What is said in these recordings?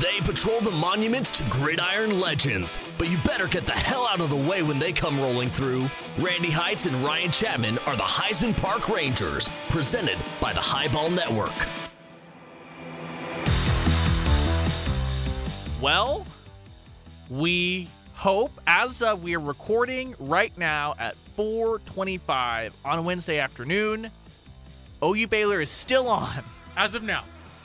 They patrol the monuments to gridiron legends, but you better get the hell out of the way when they come rolling through. Randy Heights and Ryan Chapman are the Heisman Park Rangers, presented by the Highball Network. Well, we hope as of we are recording right now at 4:25 on Wednesday afternoon, OU Baylor is still on. As of now,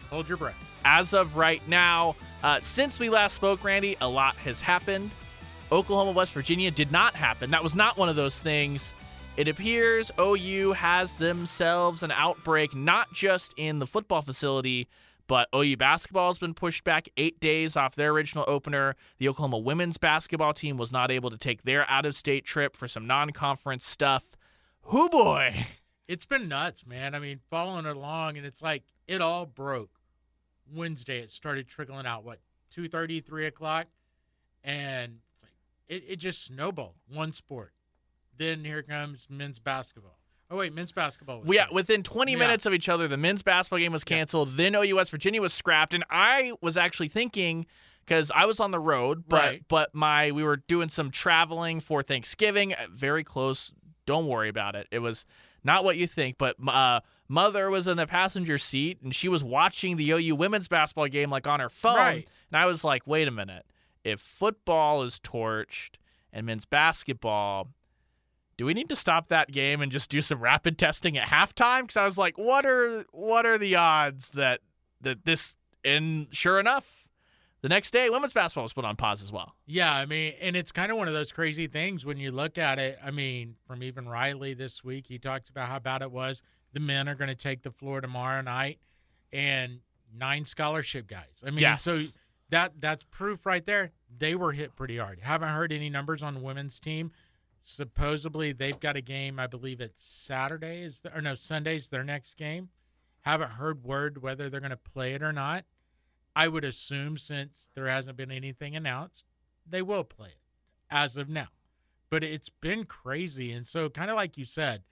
hold your breath. As of right now, uh, since we last spoke, Randy, a lot has happened. Oklahoma, West Virginia did not happen. That was not one of those things. It appears OU has themselves an outbreak, not just in the football facility, but OU basketball has been pushed back eight days off their original opener. The Oklahoma women's basketball team was not able to take their out of state trip for some non conference stuff. Who boy? It's been nuts, man. I mean, following along, and it's like it all broke Wednesday. It started trickling out, what, 2.30, 3 o'clock? And it, it just snowballed. One sport. Then here comes men's basketball. Oh wait, men's basketball. Was Yeah, canceled. within 20 Yeah. minutes of each other, the men's basketball game was canceled. Then OU West Virginia was scrapped, and I was actually thinking because I was on the road, but Right. but my we were doing some traveling for Thanksgiving, uh, very close. Don't worry about it. It was not what you think, but uh, mother was in the passenger seat and she was watching the OU women's basketball game like on her phone, Right. and I was like, wait a minute, if football is torched and men's basketball do we need to stop that game and just do some rapid testing at halftime? Because I was like, what are what are the odds that that this? And sure enough, the next day, women's basketball was put on pause as well. Yeah, I mean, and it's kind of one of those crazy things when you look at it. I mean, from even Riley this week, he talked about how bad it was. The men are going to take the floor tomorrow night, and nine scholarship guys. I mean, Yes. so that that's proof right there. They were hit pretty hard. Haven't heard any numbers on the women's team. Supposedly they've got a game. I believe it's Saturday is the, or no Sunday's their next game. Haven't heard word whether they're going to play it or not. I would assume since there hasn't been anything announced, they will play it as of now. But it's been crazy. And so, kind of like you said,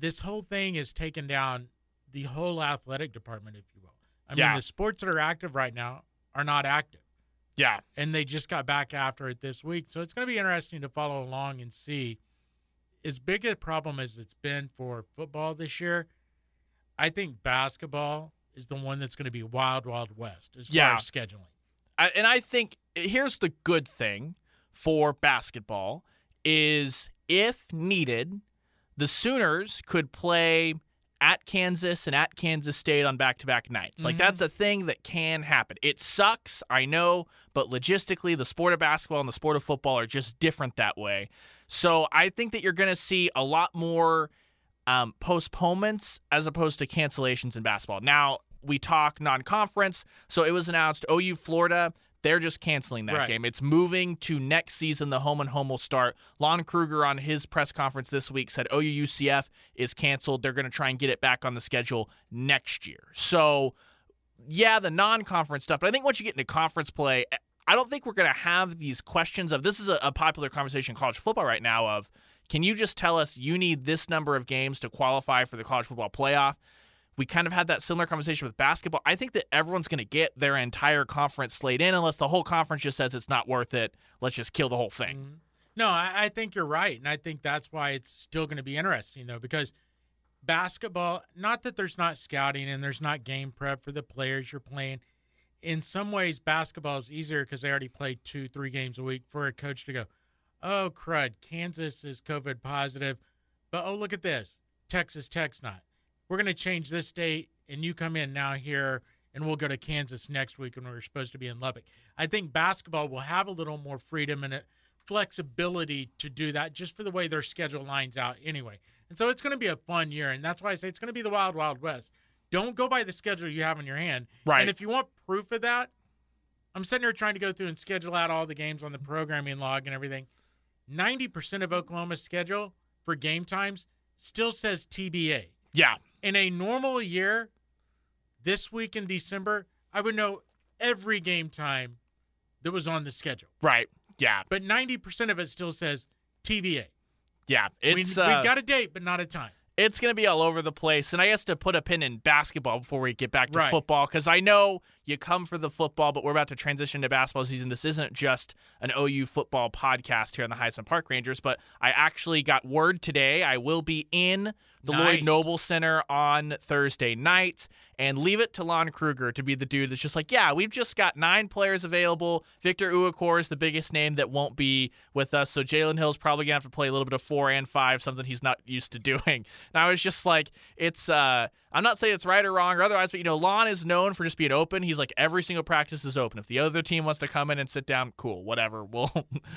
this whole thing has taken down the whole athletic department, if you will. I Yeah. mean, the sports that are active right now are not active. Yeah, And they just got back after it this week. So, it's going to be interesting to follow along and see. As big a problem as it's been for football this year, I think basketball is the one that's going to be wild, wild west as Yeah. far as scheduling. I, and I think here's the good thing for basketball is if needed, the Sooners could play at Kansas and at Kansas State on back-to-back nights. Like Mhm. that's a thing that can happen. It sucks, I know, but logistically the sport of basketball and the sport of football are just different that way. So I think that you're going to see a lot more um, postponements as opposed to cancellations in basketball. Now we talk non-conference, so it was announced OU Florida. They're just canceling that Right. game. It's moving to next season. The home and home will start. Lon Kruger on his press conference this week said OU UCF is canceled. They're going to try and get it back on the schedule next year. So, yeah, the non-conference stuff. But I think once you get into conference play, I don't think we're going to have these questions of this is a, a popular conversation in college football right now of can you just tell us you need this number of games to qualify for the college football playoff? We kind of had that similar conversation with basketball. I think that everyone's going to get their entire conference slate in unless the whole conference just says it's not worth it. Let's just kill the whole thing. Mhm. No, I, I think you're right, and I think that's why it's still going to be interesting though, because basketball. Not that there's not scouting and there's not game prep for the players you're playing. In some ways, basketball is easier because they already play two, three games a week. For a coach to go, oh crud, Kansas is COVID positive, but oh look at this, Texas Tech's not. We're going to change this date, and you come in now here, and we'll go to Kansas next week when we're supposed to be in Lubbock. I think basketball will have a little more freedom and flexibility to do that just for the way their schedule lines out anyway. And so it's going to be a fun year. And that's why I say it's going to be the wild, wild west. Don't go by the schedule you have in your hand. Right. And if you want proof of that, I'm sitting here trying to go through and schedule out all the games on the programming log and everything. 90% of Oklahoma's schedule for game times still says TBA. Yeah. In a normal year, this week in December, I would know every game time that was on the schedule. Right. Yeah. But 90% of it still says TBA. Yeah. We, It's we've uh, got a date, but not a time. it's going to be all over the place. And I guess to put a pin in basketball before we get back to Right. football, because I know you come for the football, but we're about to transition to basketball season. This isn't just an OU football podcast here on the Heisman Park Rangers, but I actually got word today I will be in the Nice. Lloyd Noble Center on Thursday night and leave it to Lon Kruger to be the dude that's just like, yeah, we've just got nine players available. Victor Iwuakor is the biggest name that won't be with us. So Jalen Hill's probably gonna have to play a little bit of four and five, something he's not used to doing. And I was just like, it's uh I'm not saying it's right or wrong or otherwise, but you know, Lon is known for just being open. He's like every single practice is open. If the other team wants to come in and sit down, cool, whatever. We'll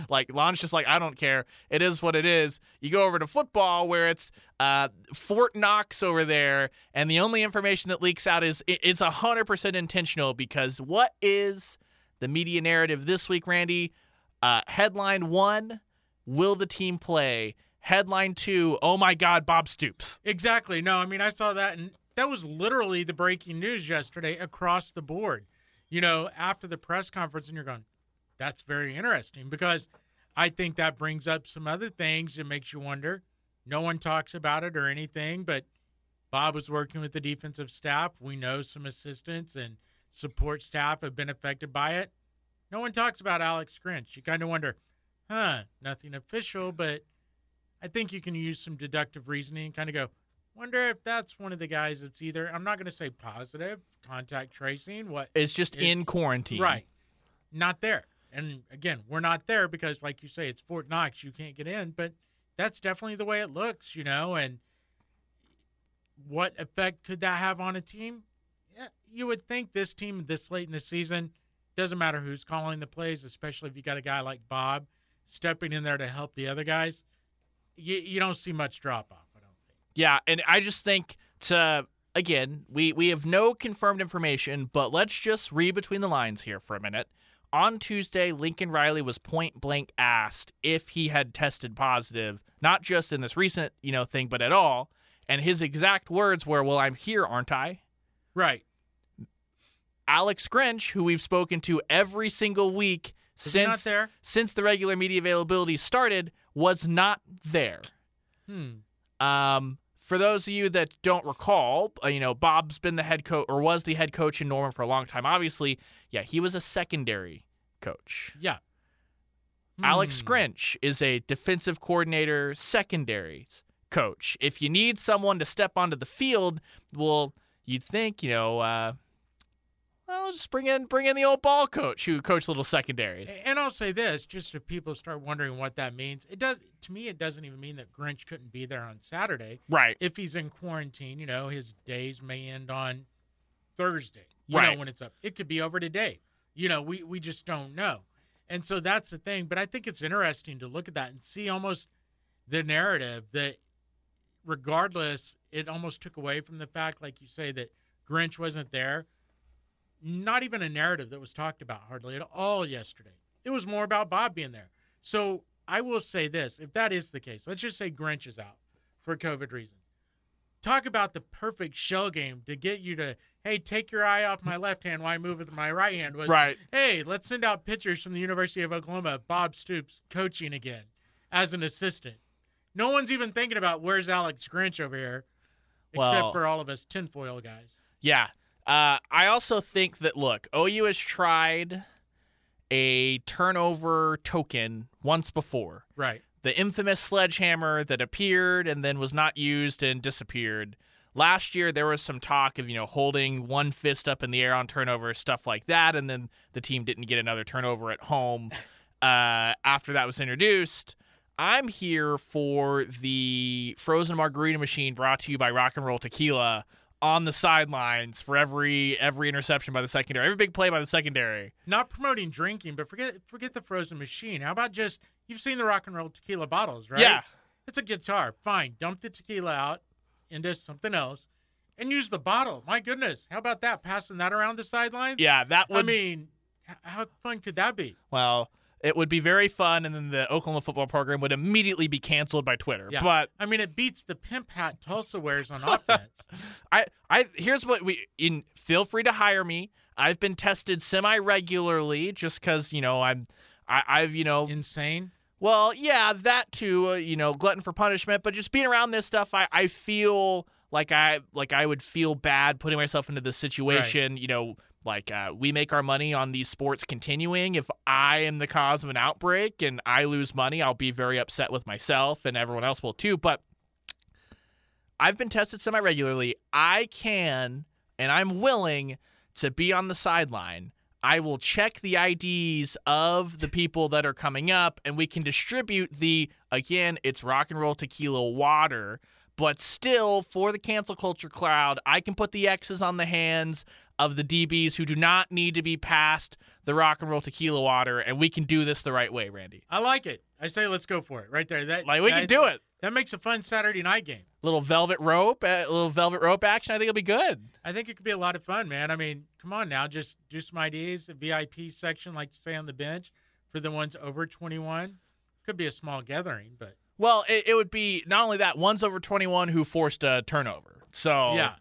like Lon's just like, I don't care. It is what it is. You go over to football where it's uh, Fort Knox over there, and the only information that leaks out is it, it's hundred percent intentional because what is the media narrative this week, Randy? Uh, headline one: Will the team play? Headline two: Oh my God, Bob Stoops. Exactly. No, I mean I saw that and that was literally the breaking news yesterday across the board. You know, after the press conference and you're going, that's very interesting because I think that brings up some other things and makes you wonder. No one talks about it or anything, but Bob was working with the defensive staff. We know some assistants and support staff have been affected by it. No one talks about Alex Grinch. You kind of wonder, huh, nothing official, but I think you can use some deductive reasoning and kind of go, wonder if that's one of the guys that's either, I'm not going to say positive, contact tracing, what, It's just It- in quarantine, right, not there. And again, we're not there because, like you say, it's Fort Knox. You can't get in, but that's definitely the way it looks, you know. And what effect could that have on a team? Yeah, you would think this team this late in the season doesn't matter who's calling the plays, especially if you got a guy like Bob stepping in there to help the other guys. You, you don't see much drop off. I don't think. Yeah, and I just think to again, we we have no confirmed information, but let's just read between the lines here for a minute. On Tuesday, Lincoln Riley was point blank asked if he had tested positive, not just in this recent, you know, thing, but at all. And his exact words were, "Well, I'm here, aren't I?" Right. Alex Grinch, who we've spoken to every single week Is since since the regular media availability started, was not there. Hmm. Um, for those of you that don't recall, uh, you know, Bob's been the head coach or was the head coach in Norman for a long time. Obviously, yeah, he was a secondary coach. Yeah. Alex Hmm. Grinch is a defensive coordinator, secondaries coach. If you need someone to step onto the field, well, you'd think, you know, uh, well, just bring in bring in the old ball coach who coached little secondaries. And I'll say this, just if people start wondering what that means, it does to me it doesn't even mean that Grinch couldn't be there on Saturday. Right. If he's in quarantine, you know, his days may end on Thursday. You Right. know, when it's up. It could be over today. You know, we we just don't know. And so that's the thing. But I think it's interesting to look at that and see almost the narrative that regardless, it almost took away from the fact, like you say, that Grinch wasn't there. Not even a narrative that was talked about hardly at all yesterday. It was more about Bob being there. So I will say this if that is the case, let's just say Grinch is out for COVID reasons. Talk about the perfect shell game to get you to, hey, take your eye off my left hand while I move with my right hand. Was, Right. hey, let's send out pictures from the University of Oklahoma, Bob Stoops coaching again as an assistant. No one's even thinking about where's Alex Grinch over here, except Well- for all of us tinfoil guys. Yeah. Uh, I also think that look, OU has tried a turnover token once before. Right. The infamous sledgehammer that appeared and then was not used and disappeared. Last year there was some talk of, you know, holding one fist up in the air on turnover, stuff like that, and then the team didn't get another turnover at home uh, after that was introduced. I'm here for the frozen margarita machine brought to you by Rock and Roll Tequila on the sidelines for every every interception by the secondary, every big play by the secondary. Not promoting drinking, but forget forget the frozen machine. How about just you've seen the rock and roll tequila bottles, right? Yeah. It's a guitar. Fine. Dump the tequila out into something else and use the bottle. My goodness. How about that? Passing that around the sidelines? Yeah, that would I mean, how fun could that be? well, it would be very fun and then the Oklahoma football program would immediately be canceled by Twitter. Yeah. But I mean, it beats the pimp hat Tulsa wears on offense. I, I here's what we in feel free to hire me. I've been tested semi regularly just because you know I'm I, I've you know Insane. well yeah that too uh, you know glutton for punishment but just being around this stuff I, I feel like I like I would feel bad putting myself into this situation you know Like uh, we make our money on these sports continuing. If I am the cause of an outbreak and I lose money, I'll be very upset with myself, and everyone else will too. But I've been tested semi regularly. I can and I'm willing to be on the sideline. I will check the IDs of the people that are coming up, and we can distribute the, again, it's rock and roll tequila water. But still, for the cancel culture crowd, I can put the X's on the hands of the DBs who do not need to be past the rock and roll tequila water, and we can do this the right way, Randy. I like it. I say let's go for it right there. That Like we can do it. That makes a fun Saturday night game. Little velvet rope, eh, a little velvet rope action. I think it'll be good. I think it could be a lot of fun, man. I mean, come on now, just do some ideas. A VIP section, like you say on the bench, for the ones over 21. Could be a small gathering, but Well, it, it would be not only that one's over 21 who forced a turnover. So yeah,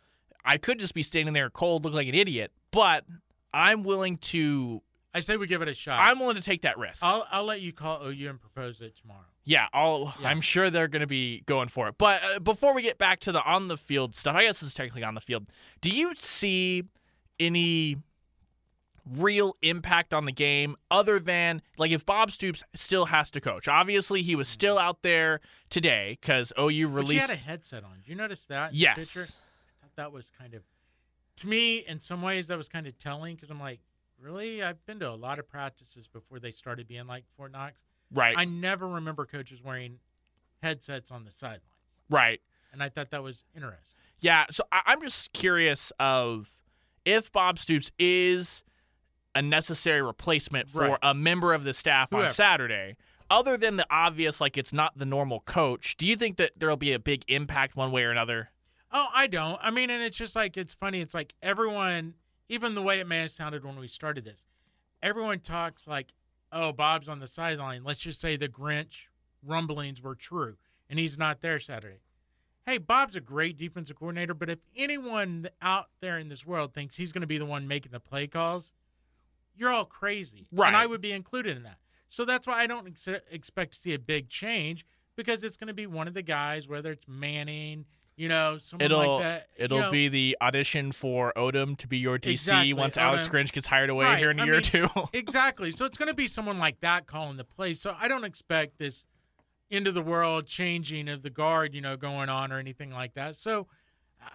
I could just be standing there cold, look like an idiot, but I'm willing to I say we give it a shot. I'm willing to take that risk. I'll I'll let you call OU and propose it tomorrow. yeah, I'll, Yeah. I'm sure they're going to be going for it. But uh, before we get back to the on the field stuff, I guess this is technically on the field. Do you see any real impact on the game other than like if Bob Stoops still has to coach? Obviously, he was still out there today because OU But she released. had a headset on. Did you notice that? yes. picture? That was kind of, to me, in some ways, that was kind of telling because I'm like, really? I've been to a lot of practices before they started being like Fort Knox. Right. I never remember coaches wearing headsets on the sidelines, right. and I thought that was interesting. Yeah, so I- I'm just curious of if Bob Stoops is a necessary replacement for Right. a member of the staff on Saturday. Other than the obvious, like it's not the normal coach, do you think that there'll be a big impact one way or another? Oh, I don't. I mean, and it's just like it's funny. It's like everyone, even the way it may have sounded when we started this, everyone talks like, "Oh, Bob's on the sideline." Let's just say the Grinch rumblings were true, and he's not there Saturday. Hey, Bob's a great defensive coordinator, but if anyone out there in this world thinks he's going to be the one making the play calls, you're all crazy, Right. And I would be included in that. So that's why I don't ex- expect to see a big change because it's going to be one of the guys, whether it's Manning, you know, someone It'll like that. it'll know. be the audition for Odom to be your DC Exactly, once Alex Grinch gets hired away Right, here in a I year or two. exactly. So it's going to be someone like that calling the plays. So I don't expect this end of the world changing of the guard, you know, going on or anything like that. So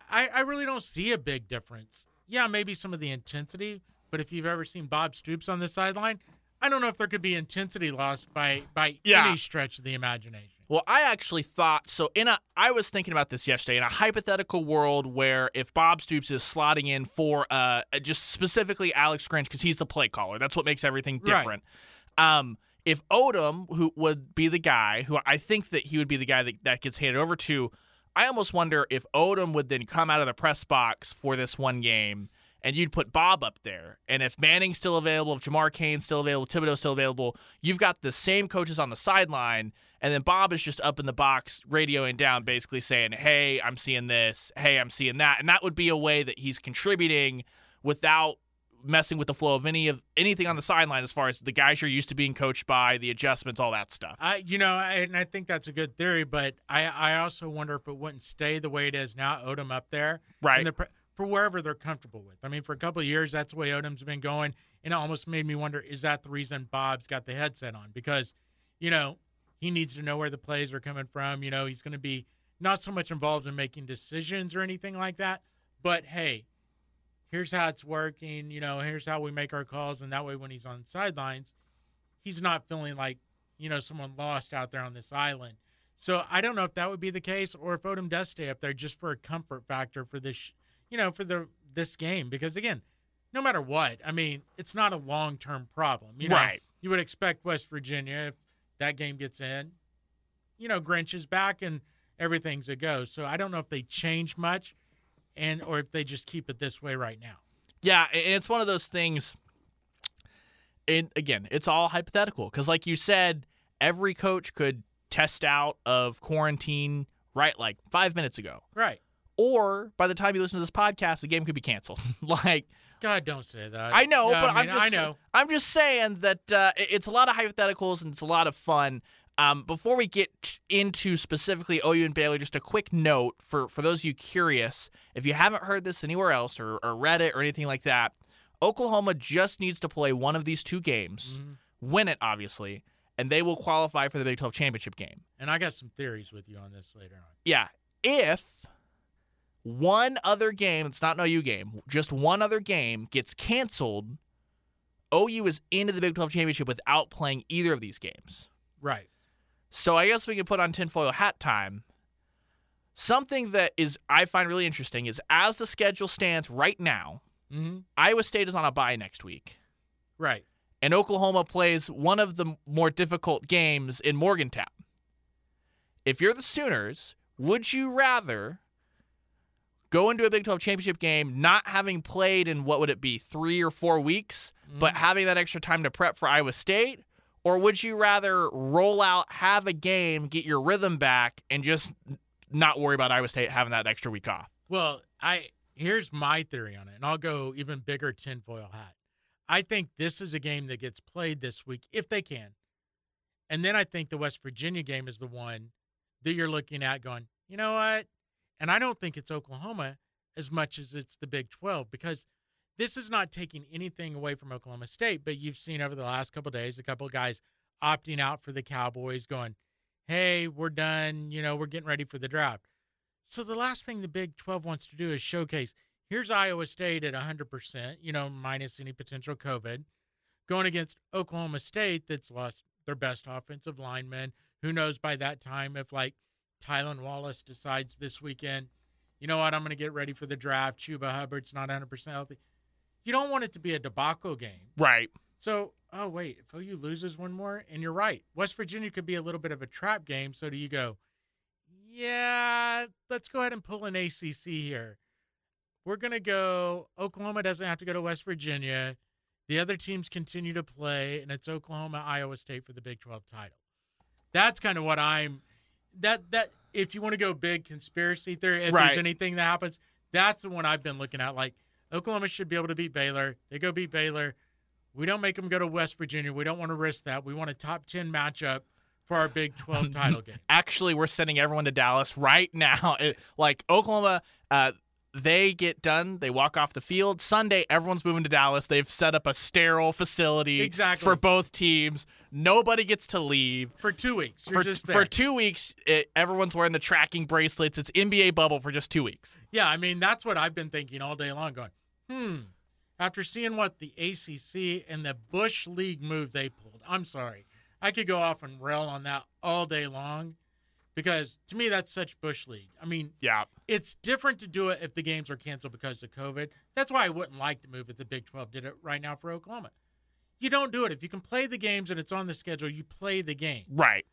I, I really don't see a big difference. Yeah, maybe some of the intensity, but if you've ever seen Bob Stoops on the sideline, I don't know if there could be intensity lost by by Yeah. any stretch of the imagination. Well, I actually thought so. In a, I was thinking about this yesterday. In a hypothetical world where if Bob Stoops is slotting in for uh, just specifically Alex Grinch because he's the play caller, that's what makes everything Right. different. Um, if Odom, who would be the guy who I think that he would be the guy that, that gets handed over to, I almost wonder if Odom would then come out of the press box for this one game and you'd put Bob up there. And if Manning's still available, if Jamar Cain's still available, Thibodeaux's still available, you've got the same coaches on the sideline. And then Bob is just up in the box, radioing down, basically saying, Hey, I'm seeing this. Hey, I'm seeing that. And that would be a way that he's contributing without messing with the flow of any of anything on the sideline as far as the guys you're used to being coached by, the adjustments, all that stuff. I, you know, I, and I think that's a good theory, but I, I also wonder if it wouldn't stay the way it is now. Odom up there, Right. the for wherever they're comfortable with. I mean, for a couple of years, that's the way Odom's been going, and it almost made me wonder: is that the reason Bob's got the headset on? Because, you know, he needs to know where the plays are coming from. You know, he's going to be not so much involved in making decisions or anything like that, but hey. Here's how it's working, you know. Here's how we make our calls, and that way, when he's on the sidelines, he's not feeling like you know, someone lost out there on this island. So I don't know if that would be the case or if Odom does stay up there just for a comfort factor for this, you know, for the this game. Because again, no matter what, I mean, it's not a long term problem. You know, Right. you would expect West Virginia if that game gets in, you know, Grinch is back and everything's a go. So I don't know if they change much, and or if they just keep it this way right now. Yeah, it's one of those things. And again, it's all hypothetical because, like you said, every coach could test out of quarantine right like five minutes ago, Right. or by the time you listen to this podcast, the game could be canceled. like God, don't say that. I know, No, but I mean, I'm just I know. I'm just saying that uh, it's a lot of hypotheticals and it's a lot of fun. Um, before we get into specifically OU and Baylor, just a quick note for for those of you curious, if you haven't heard this anywhere else or, or read it or anything like that, Oklahoma just needs to play one of these two games, Mhm. win it, obviously, and they will qualify for the Big 12 championship game. And I got some theories with you on this later on. Yeah. If one other game, it's not an OU game, just one other game gets canceled, OU is into the Big 12 championship without playing either of these games. Right. So I guess we can put on tinfoil hat time. Something that is I find really interesting is as the schedule stands right now, Mm-hmm. Iowa State is on a bye next week, Right. and Oklahoma plays one of the more difficult games in Morgantown. If you're the Sooners, would you rather go into a Big 12 championship game not having played in what would it be, three or four weeks, but mm. having that extra time to prep for Iowa State? Or would you rather roll out, have a game, get your rhythm back, and just not worry about Iowa State having that extra week off? Well, I here's my theory on it, and I'll go even bigger tinfoil hat. I think this is a game that gets played this week if they can, and then I think the West Virginia game is the one that you're looking at going, you know what? And I don't think it's Oklahoma as much as it's the Big 12 because this is not taking anything away from Oklahoma State, but you've seen over the last couple days a couple of guys opting out for the Cowboys going, "Hey, we're done, you know, we're getting ready for the draft." So the last thing the Big 12 wants to do is showcase here's Iowa State at 100%, you know, minus any potential COVID, going against Oklahoma State that's lost their best offensive lineman. Who knows by that time if like Tylan Wallace decides this weekend, you know what, I'm going to get ready for the draft. Chuba Hubbard's not 100% healthy. You don't want it to be a debacle game. Right. So, oh, wait, if OU loses one more, and you're right, West Virginia could be a little bit of a trap game. So, do you go, yeah, let's go ahead and pull an ACC here? We're going to go, Oklahoma doesn't have to go to West Virginia. The other teams continue to play, and it's Oklahoma, Iowa State for the Big 12 title. That's kind of what I'm. That that if you want to go big conspiracy theory, if Right. there's anything that happens, that's the one I've been looking at. Like Oklahoma should be able to beat Baylor. They go beat Baylor. We don't make them go to West Virginia. We don't want to risk that. We want a top 10 matchup for our Big 12 title game. Actually, we're sending everyone to Dallas right now. It- like Oklahoma, uh, they get done, they walk off the field. Sunday, everyone's moving to Dallas. They've set up a sterile facility Exactly. for both teams. Nobody gets to leave. For two weeks. For, for two weeks, it, everyone's wearing the tracking bracelets. It's NBA bubble for just two weeks. Yeah, I mean, that's what I've been thinking all day long, going, hmm. After seeing what the ACC and the Bush League move they pulled, I'm sorry. I could go off and rail on that all day long because to me, that's such Bush League. I mean, Yeah. it's different to do it if the games are canceled because of COVID. That's why I wouldn't like the move if the Big 12 did it right now for Oklahoma. You don't do it. If you can play the games and it's on the schedule, you play the game. Right.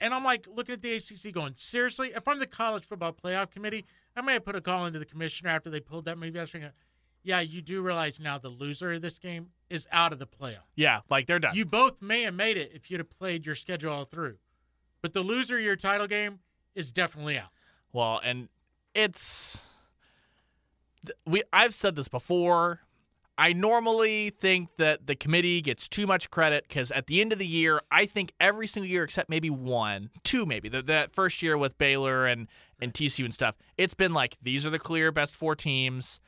And I'm like looking at the ACC going, seriously? If I'm the college football playoff committee, I may have put a call into the commissioner after they pulled that movie. I was yeah, you do realize now the loser of this game is out of the playoff. Yeah. Like they're done. You both may have made it if you'd have played your schedule all through. But the loser of your title game is definitely out. Well, and it's we I've said this before. I normally think that the committee gets too much credit because at the end of the year, I think every single year except maybe one, two maybe, the, that first year with Baylor and, and TCU and stuff, it's been like these are the clear best four teams.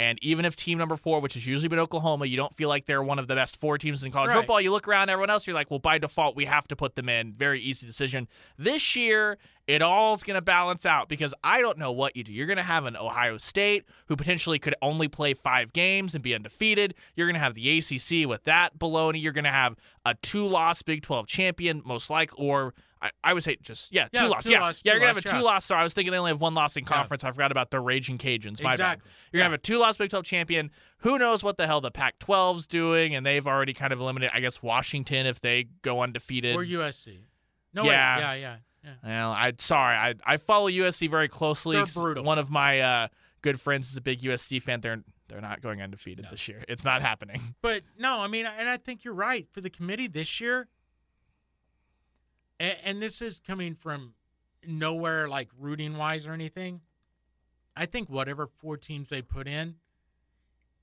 And even if team number four, which has usually been Oklahoma, you don't feel like they're one of the best four teams in college Right. football, you look around everyone else, you're like, well, by default, we have to put them in. Very easy decision. This year, it all's going to balance out because I don't know what you do. You're going to have an Ohio State who potentially could only play five games and be undefeated. You're going to have the ACC with that baloney. You're going to have a two-loss Big 12 champion, most likely, or I, I would say just yeah, Yeah, two loss. two Yeah, loss, yeah. You're gonna have a yeah. two loss. So I was thinking they only have one loss in Yeah. conference. I forgot about the Raging Cajuns. My bad. Exactly. You're gonna have a two loss Big 12 champion. Who knows what the hell the Pac-12's doing? And they've already kind of eliminated, I guess, Washington if they go undefeated. Or USC. No, Yeah. wait. Yeah, yeah. yeah. Well, I sorry, I I follow USC very closely. They're brutal. One of my uh, good friends is a big USC fan. They're they're not going undefeated No. this year. It's not happening. But no, I mean, and I think you're right. For the committee this year, and, and this is coming from nowhere like rooting wise or anything. I think whatever four teams they put in,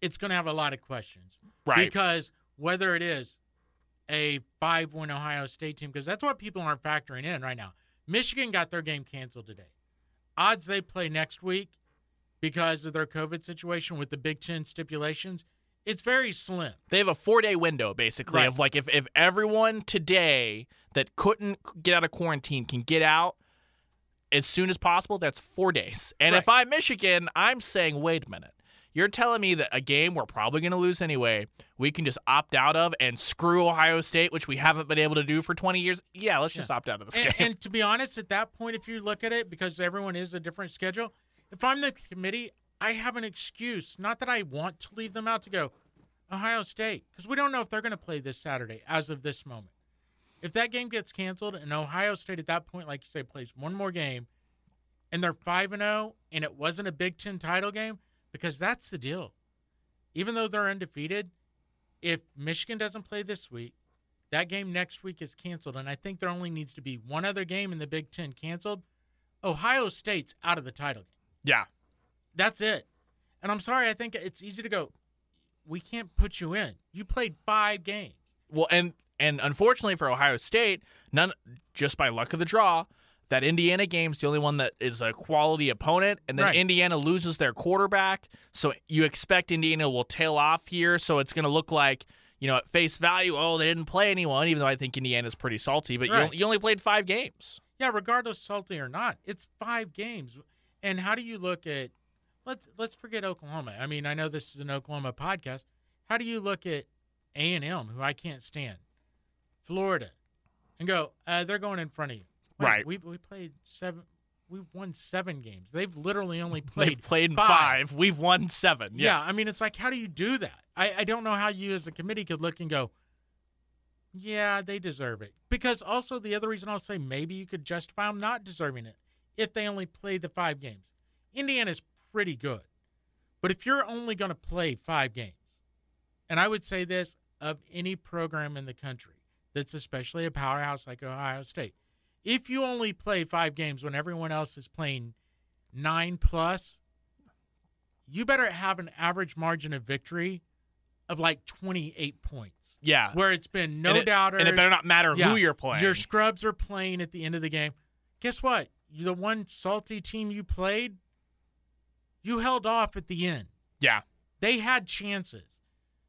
it's going to have a lot of questions. Right. Because whether it is a 5 win Ohio State team, because that's what people aren't factoring in right now. Michigan got their game canceled today. Odds they play next week because of their COVID situation with the Big Ten stipulations It's very slim. They have a four day window basically Right. of like if, if everyone today that couldn't get out of quarantine can get out as soon as possible, that's four days. And if I'm Michigan, I'm saying, wait a minute. You're telling me that a game we're probably going to lose anyway, we can just opt out of and screw Ohio State, which we haven't been able to do for 20 years? Yeah, let's just opt out of this And, game. and to be honest, at that point, if you look at it, because everyone is a different schedule, if I'm the committee, I have an excuse. Not that I want to leave them out to go Ohio State, because we don't know if they're going to play this Saturday as of this moment. If that game gets canceled and Ohio State at that point, like you say, plays one more game, and they're five and zero, and it wasn't a Big Ten title game, because that's the deal. Even though they're undefeated, if Michigan doesn't play this week, that game next week is canceled, and I think there only needs to be one other game in the Big Ten canceled. Ohio State's out of the title game. yeah. That's it. And I'm sorry, I think it's easy to go, we can't put you in. You played five games. Well, and and unfortunately for Ohio State, none just by luck of the draw, that Indiana game's the only one that is a quality opponent, and then Right. Indiana loses their quarterback, so you expect Indiana will tail off here. So it's going to look like you know at face value, oh they didn't play anyone, even though I think Indiana's pretty salty, but Right. you, you only played five games. Yeah, regardless salty or not, it's five games. And how do you look at let's let's forget Oklahoma. I mean, I know this is an Oklahoma podcast. How do you look at A and M, who I can't stand, Florida, and go, uh, they're going in front of you. Wait, Right. We we played seven. We've won seven games. They've literally only played. They've played five. five. We've won seven. Yeah. I mean, it's like, how do you do that? I, I don't know how you as a committee could look and go, yeah, they deserve it. Because also, the other reason I'll say maybe you could justify them not deserving it if they only played the five games. Indiana's pretty good. But if you're only going to play five games, and I would say this of any program in the country that's especially a powerhouse like Ohio State, if you only play five games when everyone else is playing nine plus, you better have an average margin of victory of like 28 points, yeah. where it's been no and it, doubters. and it better not matter Yeah. who you're playing. Your scrubs are playing at the end of the game. Guess what? The one salty team you played, you held off at the end. yeah. They had chances.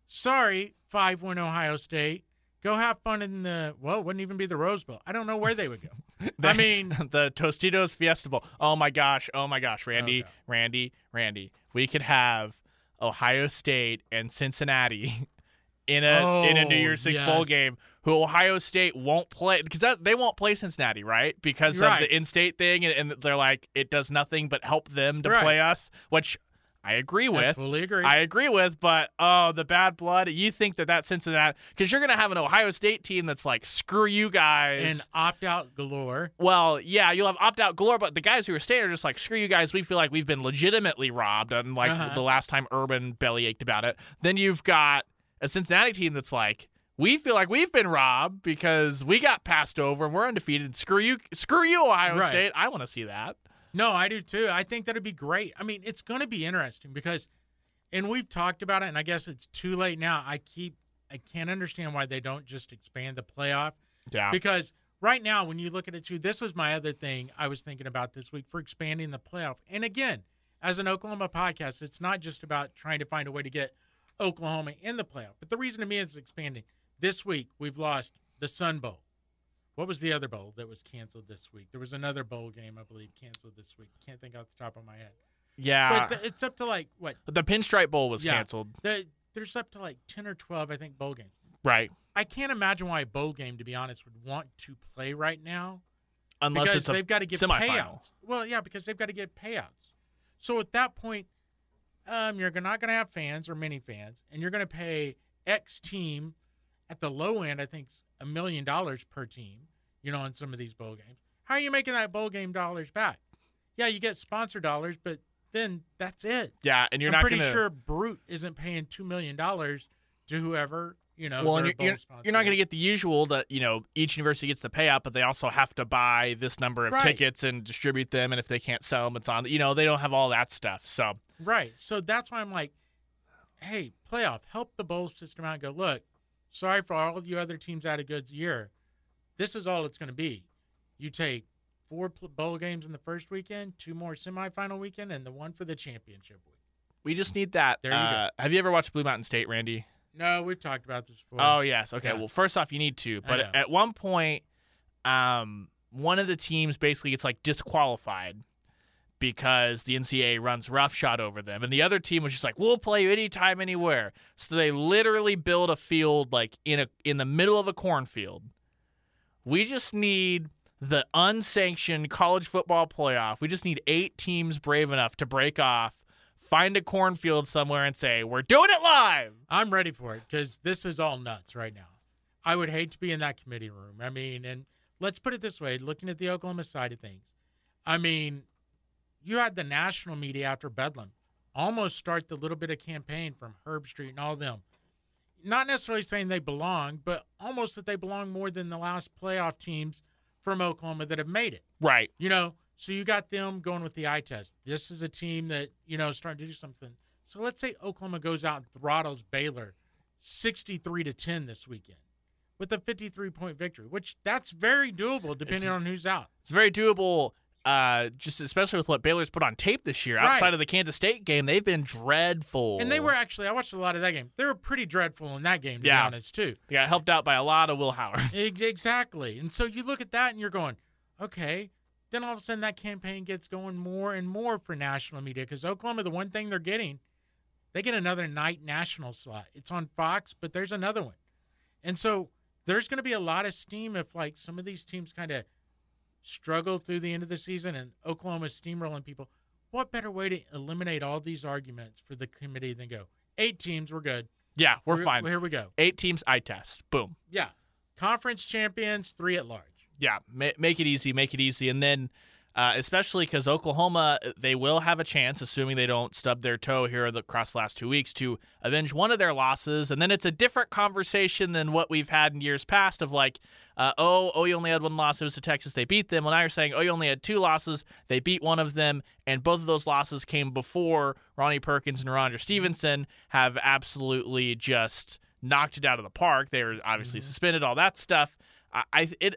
Sorry, 5 1 Ohio State. Go have fun in the, well, it wouldn't even be the Rose Bowl. I don't know where they would go. I mean, the Tostitos Fiesta Bowl. Oh my gosh! Oh my gosh! Randy. Randy, Randy. We could have Ohio State and Cincinnati in a in a New Oh, Year's Six bowl game. Who Ohio State won't play because that they won't play Cincinnati, right? Because Right. of the in-state thing, and, and they're like it does nothing but help them to Right. play us, which I agree I with. fully agree. I agree with, but oh, the bad blood. You think that that Cincinnati because you're gonna have an Ohio State team that's like screw you guys and opt out galore. well, yeah, you'll have opt out galore, but the guys who are staying are just like, screw you guys. We feel like we've been legitimately robbed, unlike Uh-huh. the last time Urban belly ached about it. Then you've got a Cincinnati team that's like, we feel like we've been robbed because we got passed over and we're undefeated. Screw you, screw you, Ohio Right. State. I want to see that. No, I do too. I think that'd be great. I mean, it's going to be interesting because, and we've talked about it, and I guess it's too late now. I keep, I can't understand why they don't just expand the playoff Yeah, because right now, when you look at it too, this was my other thing I was thinking about this week for expanding the playoff. And again, as an Oklahoma podcast, it's not just about trying to find a way to get Oklahoma in the playoff, but the reason to me is expanding. This week, we've lost the Sun Bowl. What was the other bowl that was canceled this week? There was another bowl game, I believe, canceled this week. Can't think off the top of my head. yeah. But it's up to like what? the Pinstripe Bowl was Yeah. canceled, The, there's up to like ten or twelve, I think, bowl games. right? I can't imagine why a bowl game, to be honest, would want to play right now Unless because it's they've got to get semifinal. payouts. Well, yeah, because they've got to get payouts. So at that point, um, you're not going to have fans or many fans, and you're going to pay X team at the low end. I think a million dollars per team. You know, in some of these bowl games, how are you making that bowl game dollars back? Yeah, you get sponsor dollars, but then that's it. Yeah, and you're I'm not pretty gonna, sure Brute isn't paying two million dollars to whoever you know. well, you're, you're, you're not going to get the usual that you know each university gets the payout, but they also have to buy this number of Right. tickets and distribute them, and if they can't sell them, it's on. You know, they don't have all that stuff. So Right. So that's why I'm like, hey, playoff, help the bowl system out and go, look, sorry for all you other teams out of goods year. This is all it's going to be. You take four bowl games in the first weekend, two more semifinal weekend, and the one for the championship week. We just need that. There you go. uh, Have you ever watched Blue Mountain State, Randy? No, we've talked about this before. Oh yes. Okay. Yeah. Well, first off, you need to. But at one point, um, one of the teams basically gets like disqualified because the NCAA runs roughshod over them, and the other team was just like, "We'll play you anytime, anywhere." So they literally build a field like in a in the middle of a cornfield. We just need the unsanctioned college football playoff. We just need eight teams brave enough to break off, find a cornfield somewhere, and say, "We're doing it live." I'm ready for it because this is all nuts right now. I would hate to be in that committee room. I mean, and let's put it this way looking at the Oklahoma side of things, I mean, you had the national media after Bedlam almost start the little bit of campaign from Herbstreit and all them. Not necessarily saying they belong, but almost that they belong more than the last playoff teams from Oklahoma that have made it. Right. You know, so you got them going with the eye test. This is a team that, you know, is starting to do something. So let's say Oklahoma goes out and throttles Baylor 63 to 10 this weekend with a 53 point victory, which that's very doable depending It's- on who's out. It's very doable. Uh, just especially with what Baylor's put on tape this year. Right. Outside of the Kansas State game, they've been dreadful. And they were actually, I watched a lot of that game. They were pretty dreadful in that game, to Yeah. be honest, too. They got helped out by a lot of Will Howard. Exactly. And so you look at that and you're going, okay. Then all of a sudden that campaign gets going more and more for national media because Oklahoma, the one thing they're getting, they get another night national slot. It's on Fox, but there's another one. And so there's going to be a lot of steam if like some of these teams kind of struggle through the end of the season and Oklahoma steamrolling people. What better way to eliminate all these arguments for the committee than go eight teams, we're good. Yeah, we're Here- fine. Here we go. Eight teams, eye test. Boom. Yeah. Conference champions, three at large. Yeah, ma- make it easy, make it easy, and then uh, especially because Oklahoma, they will have a chance, assuming they don't stub their toe here across the last two weeks, to avenge one of their losses, and then it's a different conversation than what we've had in years past of like, uh, oh, oh, you only had one loss, it was to Texas, they beat them. Well, now you're saying, oh, you only had two losses, they beat one of them, and both of those losses came before Ronnie Perkins and Roger Stevenson have absolutely just knocked it out of the park. They were obviously suspended, all that stuff. I, I it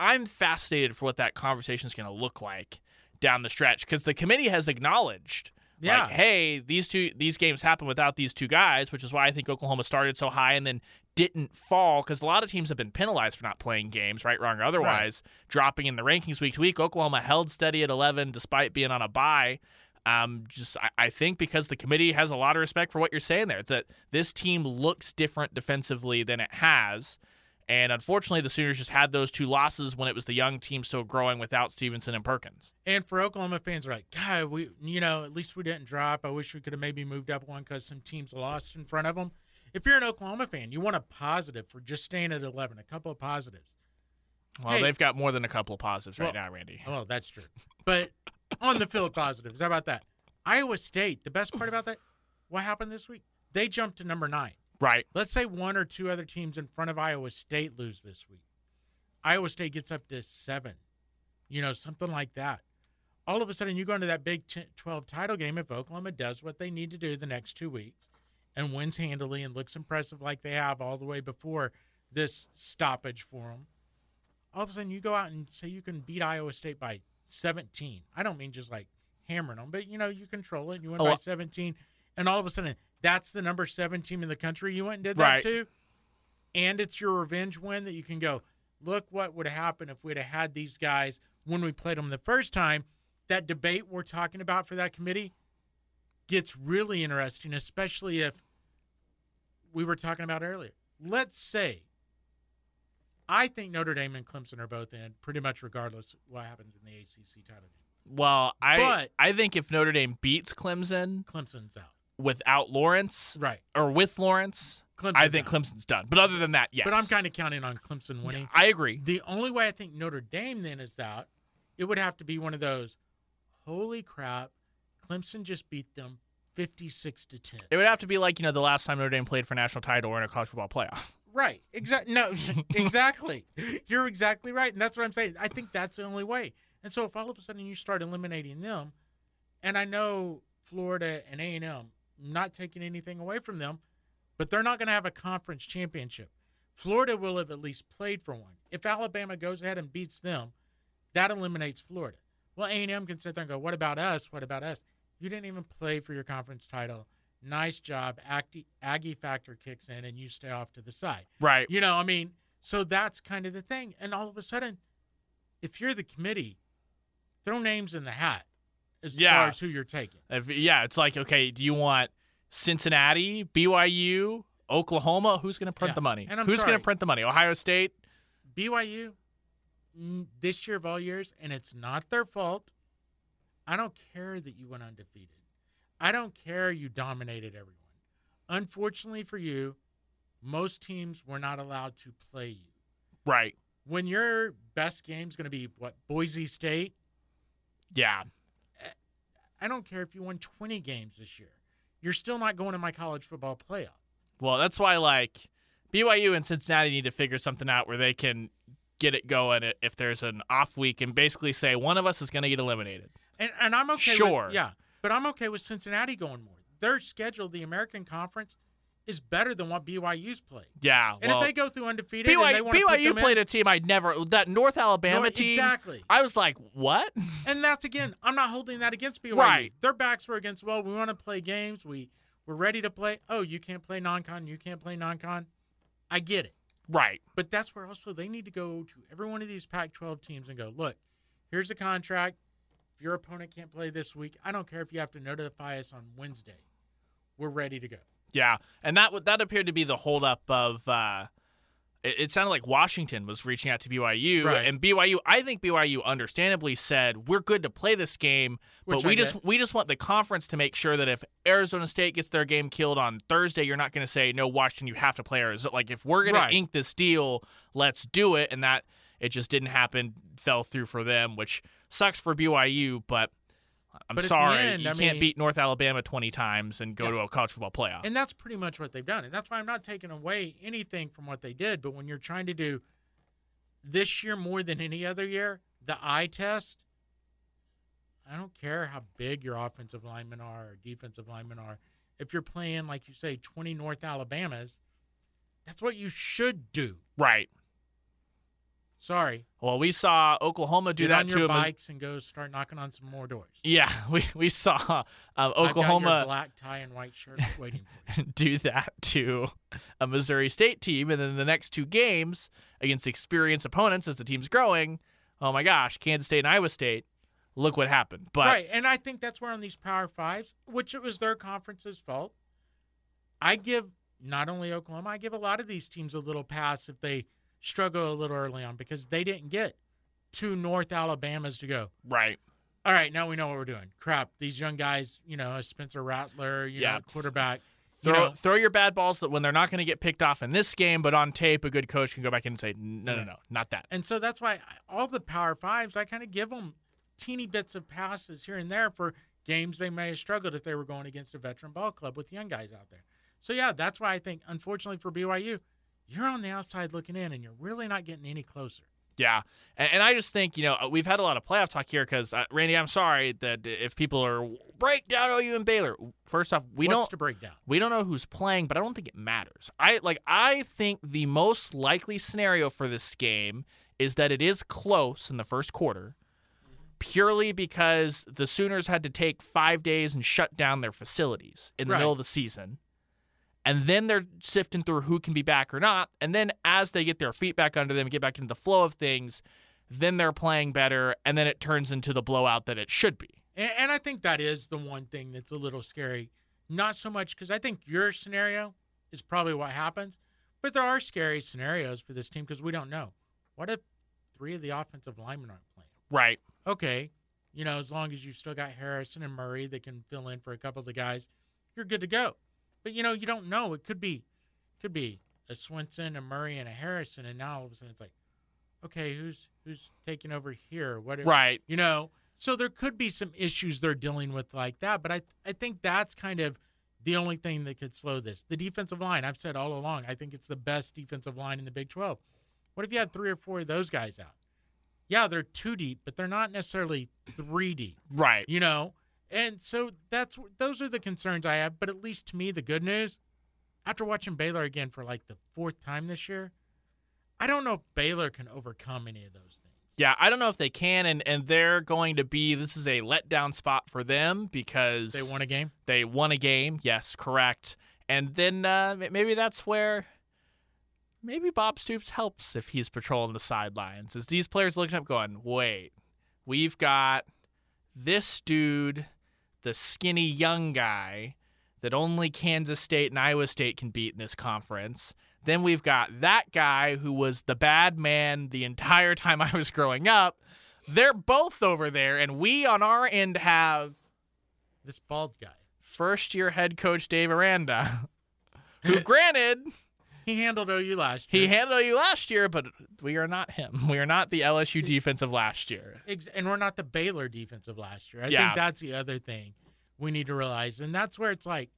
I'm fascinated for what that conversation is going to look like down the stretch because the committee has acknowledged, Yeah. like, hey, these two these games happen without these two guys, which is why I think Oklahoma started so high and then didn't fall because a lot of teams have been penalized for not playing games, right, wrong, or otherwise, dropping in the rankings week to week. Oklahoma held steady at 11 despite being on a bye. Um, just I, I think because the committee has a lot of respect for what you're saying there. It's that this team looks different defensively than it has. And unfortunately, the Sooners just had those two losses when it was the young team still growing without Stevenson and Perkins. And for Oklahoma fans, are like, God, we, you know, at least we didn't drop. I wish we could have maybe moved up one because some teams lost in front of them. If you're an Oklahoma fan, you want a positive for just staying at 11, a couple of positives. Well, Hey. they've got more than a couple of positives right now, Randy. Oh, that's true. But on the field positives, how about that? Iowa State, the best part about that, what happened this week? They jumped to number nine. Right. Let's say one or two other teams in front of Iowa State lose this week. Iowa State gets up to seven, you know, something like that. All of a sudden, you go into that Big 12 title game if Oklahoma does what they need to do the next two weeks and wins handily and looks impressive like they have all the way before this stoppage for them. All of a sudden, you go out and say you can beat Iowa State by 17. I don't mean just like hammering them, but you know, you control it and you win Oh, by 17. And all of a sudden, that's the number seven team in the country. You went and did that Right. too. And it's your revenge win that you can go, look what would happen if we'd have had these guys when we played them the first time. That debate we're talking about for that committee gets really interesting, especially if we were talking about earlier. Let's say I think Notre Dame and Clemson are both in, pretty much regardless what happens in the ACC title game. Well, I But- I think if Notre Dame beats Clemson Clemson's out. Without Lawrence Right. or with Lawrence, Clemson's I think out. Clemson's done. But other than that, yes. But I'm kind of counting on Clemson winning. I agree. The only way I think Notre Dame then is out, it would have to be one of those, holy crap, Clemson just beat them 56 to 10. It would have to be like you know the last time Notre Dame played for national title or in a college football playoff. Right. Exactly. No, exactly. You're exactly right. And that's what I'm saying. I think that's the only way. And so if all of a sudden you start eliminating them, and I know Florida and A&M, not taking anything away from them, but they're not going to have a conference championship. Florida will have at least played for one. If Alabama goes ahead and beats them, that eliminates Florida. Well, A&M can sit there and go, "What about us? What about us?" You didn't even play for your conference title. Nice job. Aggie, Aggie factor kicks in, and you stay off to the side. Right. You know, I mean, so that's kind of the thing. And all of a sudden, if you're the committee, throw names in the hat as Yeah. far as who you're taking. If, yeah, it's like, okay, do you want Cincinnati, BYU, Oklahoma? Who's going to print Yeah, the money? and I'm Who's going to print the money? Ohio State? BYU, this year of all years, and it's not their fault. I don't care that you went undefeated. I don't care you dominated everyone. Unfortunately for you, most teams were not allowed to play you. Right. When your best game is going to be what Boise State, Yeah. I don't care if you won 20 games this year. You're still not going to my college football playoff. Well, that's why like BYU and Cincinnati need to figure something out where they can get it going if there's an off week and basically say one of us is going to get eliminated. And and I'm okay Sure. with yeah, but I'm okay with Cincinnati going more. Their schedule, the American Conference, is better than what BYU's played. Yeah. And well, if they go through undefeated, and they BYU, want to put BYU them in- played a team I'd never that North Alabama No, team. exactly. I was like, what? And that's again, I'm not holding that against BYU. Right. Their backs were against. Well, we want to play games. We we're ready to play. Oh, you can't play non-con. You can't play non-con. I get it. right. But that's where also they need to go to every one of these Pac-12 teams and go, look, here's the contract. If your opponent can't play this week, I don't care if you have to notify us on Wednesday. We're ready to go. Yeah, and that that appeared to be the holdup of. Uh, it, it sounded like Washington was reaching out to BYU, Right. and BYU. I think BYU understandably said we're good to play this game, but Which we I just we just want the conference to make sure that if Arizona State gets their game killed on Thursday, you're not going to say no, Washington, you have to play Arizona. Like if we're going Right. to ink this deal, let's do it, and that it just didn't happen, fell through for them, which sucks for BYU, but. I'm But sorry, end, you I can't mean- beat North Alabama 20 times and go Yeah. to a college football playoff. And that's pretty much what they've done. And that's why I'm not taking away anything from what they did. But when you're trying to do this year more than any other year, the eye test, I don't care how big your offensive linemen are or defensive linemen are. If you're playing, like you say, 20 North Alabamas, that's what you should do. right. Sorry. Well, we saw Oklahoma do Get that on to your Mis- bikes and go start knocking on some more doors. Yeah, we we saw um, your Oklahoma black tie and white shirt waiting for you. do that to a Missouri State team, and then the next two games against experienced opponents as the team's growing. Oh my gosh, Kansas State and Iowa State. Look what happened. But right, and I think that's where on these Power Fives, which it was their conference's fault, I give not only Oklahoma, I give a lot of these teams a little pass if they struggle a little early on because they didn't get two North Alabamas to go. right, All right, now we know what we're doing. Crap, these young guys, you know, Spencer Rattler, you Yeah, know, quarterback. you throw know, throw your bad balls that when they're not going to get picked off in this game, but on tape, a good coach can go back in and say, no, no, Yeah. no, not that. And so that's why all the Power Fives, I kind of give them teeny bits of passes here and there for games they may have struggled if they were going against a veteran ball club with young guys out there. So yeah, that's why I think, unfortunately for BYU, you're on the outside looking in, and you're really not getting any closer. Yeah, and, and I just think you know we've had a lot of playoff talk here because uh, Randy, I'm sorry that if people are break down OU and Baylor. First off, we What's don't to break down? we don't know who's playing, but I don't think it matters. I like I think the most likely scenario for this game is that it is close in the first quarter, purely because the Sooners had to take five days and shut down their facilities in the Right. middle of the season. And then they're sifting through who can be back or not. And then as they get their feet back under them and get back into the flow of things, then they're playing better. And then it turns into the blowout that it should be. And, and I think that is the one thing that's a little scary. Not so much because I think your scenario is probably what happens, but there are scary scenarios for this team because we don't know. What if three of the offensive linemen aren't playing? Right. Okay, you know, as long as you still got Harrison and Murray that can fill in for a couple of the guys, you're good to go. But you know, you don't know. It could be, could be a Swenson, a Murray, and a Harrison, and now all of a sudden it's like, okay, who's who's taking over here? What? if- Right. you know so there could be some issues they're dealing with like that but i i think that's kind of the only thing that could slow this the defensive line i've said all along i think it's the best defensive line in the big 12 what if you had three or four of those guys out yeah they're two deep but they're not necessarily three deep Right. you know and so that's those are the concerns i have but at least to me the good news after watching baylor again for like the fourth time this year i don't know if baylor can overcome any of those things Yeah, I don't know if they can, and and they're going to be. This is a letdown spot for them because They won a game. They won a game. Yes, correct. And then uh, maybe that's where maybe Bob Stoops helps if he's patrolling the sidelines. Is these players looking up, going, "Wait, we've got this dude, the skinny young guy." That only Kansas State and Iowa State can beat in this conference. Then we've got that guy who was the bad man the entire time I was growing up. They're both over there, and we on our end have This bald guy. first year head coach Dave Aranda, who granted He handled OU last year. he handled you last year, but we are not him. We are not the LSU defense of last year. And we're not the Baylor defensive last year. I Yeah. think that's the other thing we need to realize, and that's where it's like,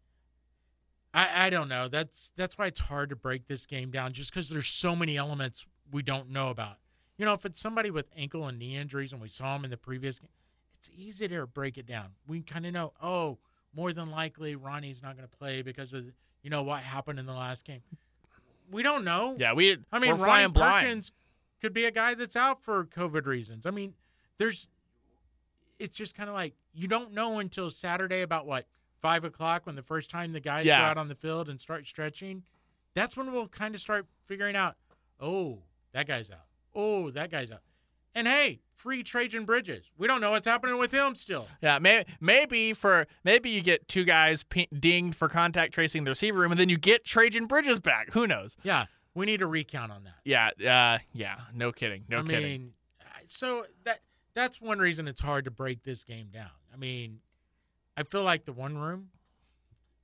I I don't know. That's that's why it's hard to break this game down, just because there's so many elements we don't know about. You know, if it's somebody with ankle and knee injuries, and we saw them in the previous game, it's easy to break it down. We kind of know, oh, more than likely Ronnie's not going to play because of you know what happened in the last game. We don't know. Yeah, we. I mean, Ronnie flying blind. Perkins could be a guy that's out for COVID reasons. I mean, there's, it's just kind of like you don't know until Saturday about what five o'clock when the first time the guys Yeah. go out on the field and start stretching. That's when we'll kind of start figuring out. Oh, that guy's out. Oh, that guy's out. And hey, free Trajan Bridges. We don't know what's happening with him still. Yeah, may, maybe for maybe you get two guys p- dinged for contact tracing the receiver room, and then you get Trajan Bridges back. Who knows? Yeah, we need a recount on that. Yeah, uh, yeah. No kidding. No I kidding. mean, so that that's one reason it's hard to break this game down. I mean, I feel like the one room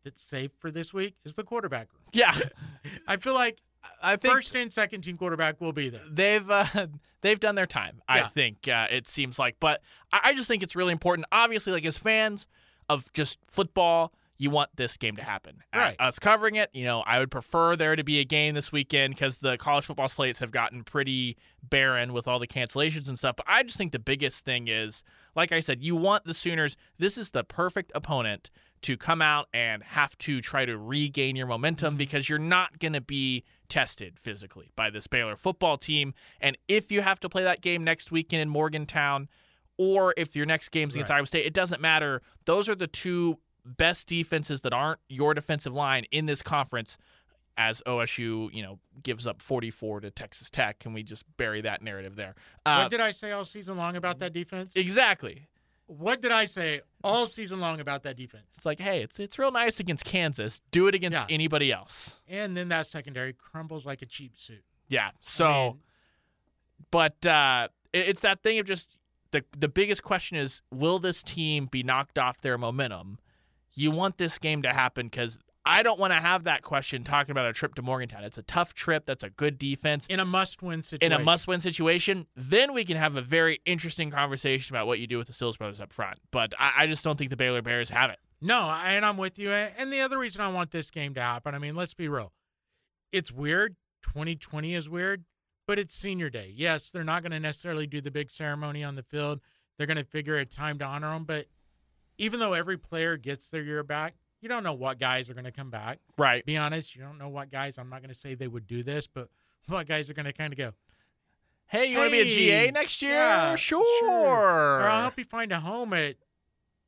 that's safe for this week is the quarterback room. yeah, I feel like I think first and second team quarterback will be there. they've uh, they've done their time. I think uh, it seems like, but I, just think it's really important. Obviously, like as fans of just football, you want this game to happen. Right. us covering it, you know, I would prefer there to be a game this weekend because the college football slates have gotten pretty barren with all the cancellations and stuff. But I just think the biggest thing is, like I said, you want the Sooners. This is the perfect opponent to come out and have to try to regain your momentum Mm-hmm. because you're not going to be tested physically by this Baylor football team. And if you have to play that game next weekend in Morgantown, or if your next game's against Right. Iowa State, it doesn't matter. Those are the two best defenses that aren't your defensive line in this conference. As OSU, you know, gives up 44 to Texas Tech, can we just bury that narrative there? Uh, what did I say all season long about that defense? exactly. What did I say all season long about that defense? It's like, hey, it's it's real nice against Kansas. Do it against Yeah. anybody else. And then that secondary crumbles like a cheap suit. Yeah. So. I mean, but uh, it- it's that thing of just the the biggest question is will this team be knocked off their momentum? You want this game to happen because I don't want to have that question talking about a trip to Morgantown. It's a tough trip. That's a good defense. in a must-win situation. In a must-win situation, then we can have a very interesting conversation about what you do with the Stills brothers up front. But I, I just don't think the Baylor Bears have it. No, I- and I'm with you. And the other reason I want this game to happen, I mean, let's be real. It's weird. 2020 is weird, but it's senior day. Yes, they're not going to necessarily do the big ceremony on the field. They're going to figure a time to honor them. But even though every player gets their year back, you don't know what guys are going to come back. Right. Be honest, you don't know what guys. I'm not going to say they would do this, but what guys are going to kind of go. Hey, you want to be a GA next year? yeah, sure. Or I'll help you find a home at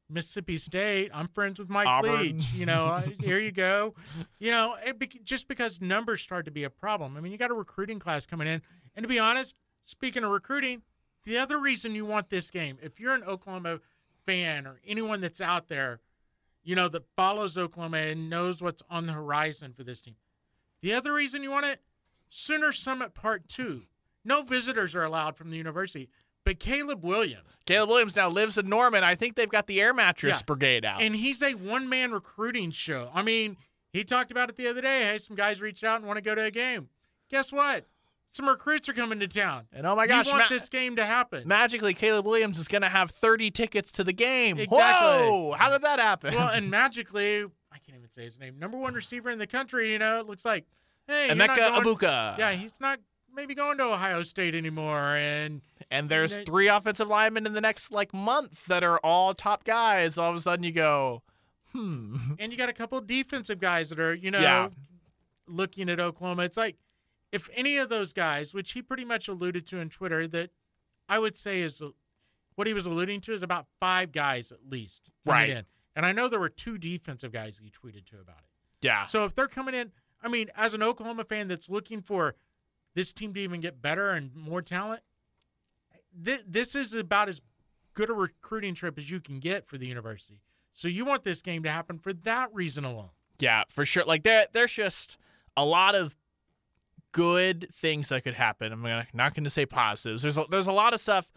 Mississippi State. I'm friends with Mike Auburn. Leach. You know, here you go. You know, it bec just because numbers start to be a problem. I mean, you got a recruiting class coming in, and to be honest, speaking of recruiting, the other reason you want this game, if you're an Oklahoma fan or anyone that's out there, you know, that follows Oklahoma and knows what's on the horizon for this team, the other reason you want it, Sooner Summit Part Two. No visitors are allowed from the university, but Caleb Williams. Caleb Williams now lives in Norman. I think they've got the air mattress Yeah. brigade out. And he's a one man recruiting show. I mean, he talked about it the other day. Hey, some guys reached out and want to go to a game. Guess what? Some recruits are coming to town. And oh my gosh, you want Ma- this game to happen. magically Caleb Williams is going to have 30 tickets to the game. Exactly. Whoa! How did that happen? well, and magically, I can't even say his name. Number one receiver in the country. You know, it looks like, hey, Emeka going- Egbuka. Yeah, he's not maybe going to Ohio State anymore. And And there's They- three offensive linemen in the next like month that are all top guys. All of a sudden you go, hmm. and you got a couple of defensive guys that are, you know, Yeah. looking at Oklahoma. It's like if any of those guys, which he pretty much alluded to in Twitter, that I would say is uh, what he was alluding to is about five guys at least Right. in. And I know there were two defensive guys he tweeted to about it. Yeah. So if they're coming in, I mean, as an Oklahoma fan that's looking for this team to even get better and more talent, this, this is about as good a recruiting trip as you can get for the university. So you want this game to happen for that reason alone. Yeah, for sure. Like there, there's just a lot of good things that could happen. I'm gonna, not going to say positives. There's a, there's a lot of stuff.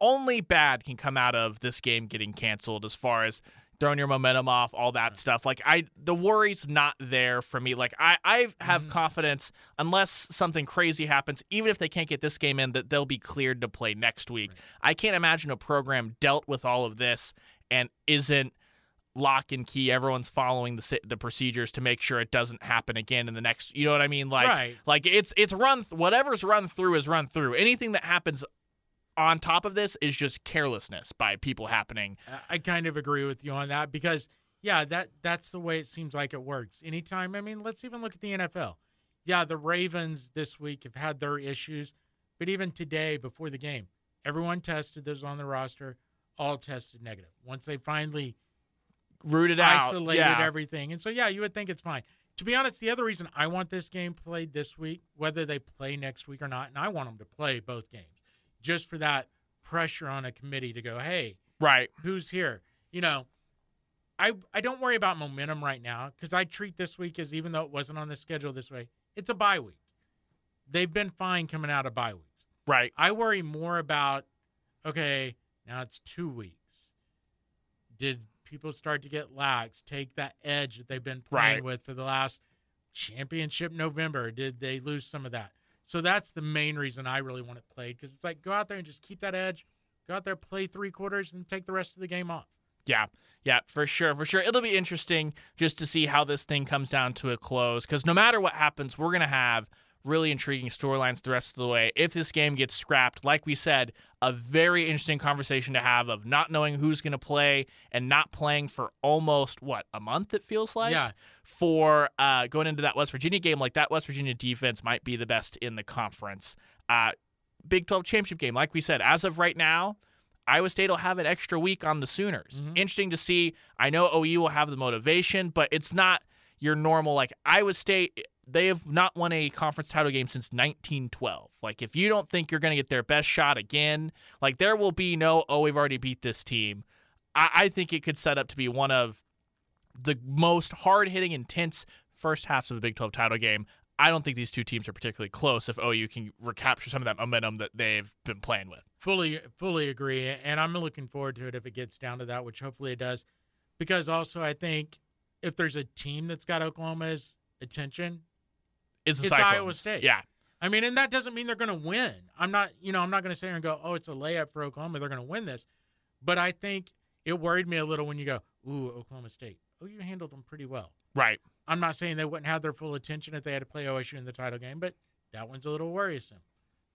Only bad can come out of this game getting canceled, as far as throwing your momentum off, all that stuff. Like I, the worry's not there for me. Like I, I have mm-hmm. confidence unless something crazy happens, even if they can't get this game in, that they'll be cleared to play next week. I can't imagine a program dealt with all of this and isn't lock and key. Everyone's following the the procedures to make sure it doesn't happen again in the next. You know what I mean? Like, Right. like it's it's run. Th- whatever's run through is run through. Anything that happens on top of this is just carelessness by people happening. I- I kind of agree with you on that because yeah, that that's the way it seems like it works. Anytime, I mean, let's even look at the NFL. Yeah, the Ravens this week have had their issues, but even today before the game, everyone tested those on the roster, all tested negative. Once they finally Rooted out. isolated yeah. everything. And so yeah, you would think it's fine. To be honest, the other reason I want this game played this week, whether they play next week or not, and I want them to play both games, just for that pressure on a committee to go, hey, right. who's here. You know, I I don't worry about momentum right now because I treat this week as even though it wasn't on the schedule this way, it's a bye week. They've been fine coming out of bye weeks. Right. I worry more about okay, now it's two weeks. Did people start to get lax, take that edge that they've been playing Right. with for the last championship November? Did they lose some of that? So that's the main reason I really want it played because it's like go out there and just keep that edge, go out there, play three quarters, and take the rest of the game off. Yeah, yeah, for sure, for sure. It'll be interesting just to see how this thing comes down to a close. Because no matter what happens, we're gonna have really intriguing storylines the rest of the way. If this game gets scrapped, like we said, a very interesting conversation to have of not knowing who's gonna play and not playing for almost what a month. It feels like. Yeah. For uh, going into that West Virginia game, like that West Virginia defense might be the best in the conference. Uh, Big 12 championship game, like we said, as of right now, Iowa State will have an extra week on the Sooners. Interesting to see. I know OU will have the motivation, but it's not your normal like Iowa State. They have not won a conference title game since 1912. Like if you don't think you're going to get their best shot again, like there will be no oh we've already beat this team. I, I think it could set up to be one of the most hard hitting, intense first halves of the Big 12 title game. I don't think these two teams are particularly close if OU can recapture some of that momentum that they've been playing with. Fully, fully agree, and I'm looking forward to it if it gets down to that, which hopefully it does. Because also, I think if there's a team that's got Oklahoma's attention, It's, the It's. Iowa State. Yeah. I mean, and that doesn't mean they're going to win. I'm not, you know, I'm not going to sit here and go, oh, it's a layup for Oklahoma. They're going to win this. But I think it worried me a little when you go, ooh, Oklahoma State. Oh, you handled them pretty well. Right. I'm not saying they wouldn't have their full attention if they had to play OSU in the title game, but that one's a little worrisome.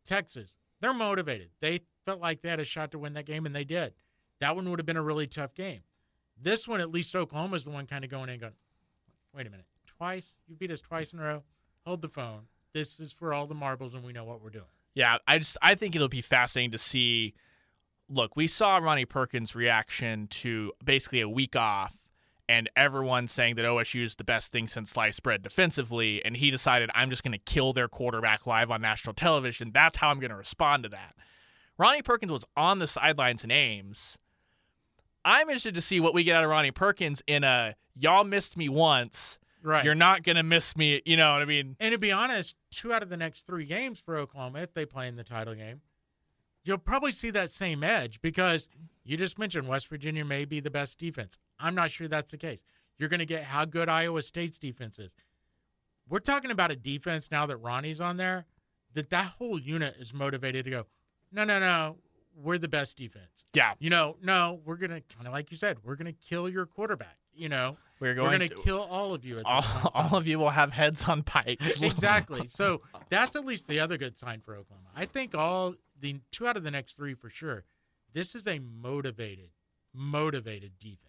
Texas, they're motivated. They felt like they had a shot to win that game, and they did. That one would have been a really tough game. This one, at least Oklahoma's the one kind of going in and going, wait a minute, twice? You beat us twice in a row? Hold the phone. This is for all the marbles, and we know what we're doing. Yeah. I just I think it'll be fascinating to see. Look, we saw Ronnie Perkins' reaction to basically a week off and everyone saying that OSU is the best thing since sliced bread defensively, and he decided I'm just going to kill their quarterback live on national television. That's how I'm going to respond to that. Ronnie Perkins was on the sidelines in Ames. I'm interested to see what we get out of Ronnie Perkins in a y'all missed me once. Right. You're not going to miss me. You know what I mean? And to be honest, two out of the next three games for Oklahoma, if they play in the title game, you'll probably see that same edge because you just mentioned West Virginia may be the best defense. I'm not sure that's the case. You're going to get how good Iowa State's defense is. We're talking about a defense now that Ronnie's on there, that that whole unit is motivated to go, no, no, no, we're the best defense. Yeah. You know, no, we're going to, kind of like you said, we're going to kill your quarterback. You know, We're we're going going to kill all of you at all, this point in time. all of you will have heads on pikes. exactly. So that's at least the other good sign for Oklahoma. I think all the two out of the next three for sure. This is a motivated, motivated defense.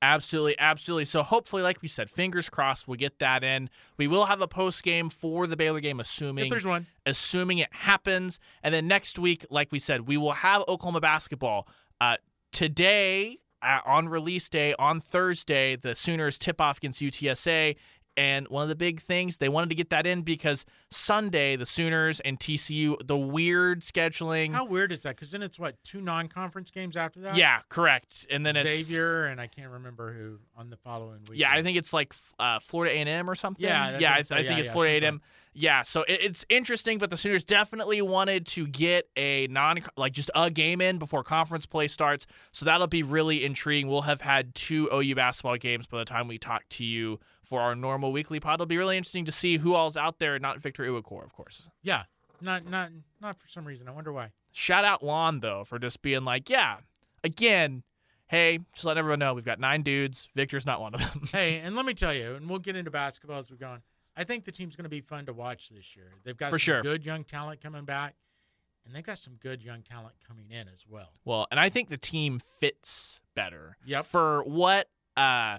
Absolutely, absolutely. So hopefully, like we said, fingers crossed, we'll get that in. We will have a post game for the Baylor game, assuming If there's one. assuming it happens. And then next week, like we said, we will have Oklahoma basketball. Uh, today, on release day, on Thursday, the Sooners tip off against UTSA. And one of the big things, they wanted to get that in because Sunday, the Sooners and TCU, the weird scheduling. How weird is that? Because then it's what two non-conference games after that. yeah, correct. And then it's Xavier and I can't remember who on the following week. Yeah, I think it's like uh, Florida A&M or something. Yeah, yeah, I, think so. I think Yeah, it's yeah, Florida something A&M. Yeah, so it, it's interesting, but the Sooners definitely wanted to get a non like just a game in before conference play starts. So that'll be really intriguing. We'll have had two OU basketball games by the time we talk to you for our normal weekly pod. It'll be really interesting to see who all's out there. Not Victor Iwuakor, of course. Yeah, not not not for some reason. I wonder why. Shout out Lon though for just being like, yeah, again. Hey, just letting everyone know we've got nine dudes. Victor's not one of them. Hey, and let me tell you, and we'll get into basketball as we go on. I think the team's going to be fun to watch this year. They've got For some sure. good young talent coming back, and they've got some good young talent coming in as well. Well, and I think the team fits better. Yep. For what uh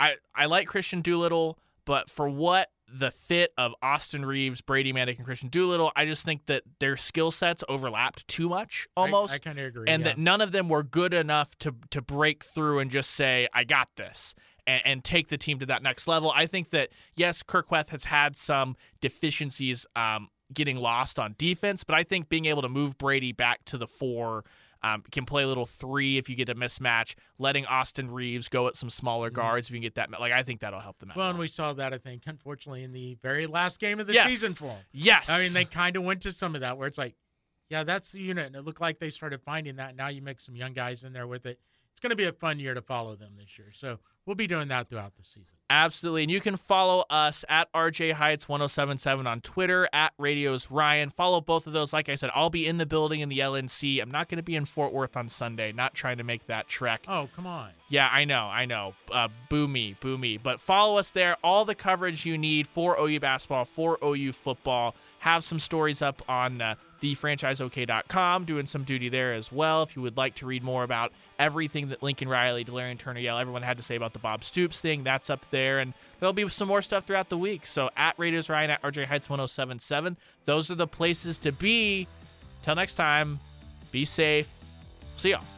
I I like Kristian Doolittle, but for what the fit of Austin Reaves, Brady Manek, and Kristian Doolittle, I just think that their skill sets overlapped too much I- almost. I, kind of agree. and yeah. that none of them were good enough to to break through and just say, I got this. And, and take the team to that next level. I think that yes, Kirkweth has had some deficiencies um, getting lost on defense, but I think being able to move Brady back to the four, um, can play a little three if you get a mismatch, letting Austin Reaves go at some smaller guards if you can get that. Like I think that'll help them out. Mm-hmm. well, and we saw that I think, unfortunately, in the very last game of the Yes. season for them. yes, I mean, they kind of went to some of that where it's like, yeah, that's the unit, and it looked like they started finding that. Now you mix some young guys in there with it. It's going to be a fun year to follow them this year. So we'll be doing that throughout the season. Absolutely. And you can follow us at RJ Heights 1077 on Twitter, at Radios Ryan. Follow both of those. Like I said, I'll be in the building in the LNC. I'm not going to be in Fort Worth on Sunday, not trying to make that trek. Oh, come on. Yeah, I know, I know. Uh, boo me, boo me. But follow us there. All the coverage you need for OU basketball, for OU football. Have some stories up on uh, thefranchiseok.com, doing some duty there as well. If you would like to read more about everything that Lincoln Riley, Delarrin Turner Yell, everyone had to say about the Bob Stoops thing, that's up there. And there'll be some more stuff throughout the week. So at Radios Ryan, at RJ Heights 1077, those are the places to be. Till next time, be safe. See y'all.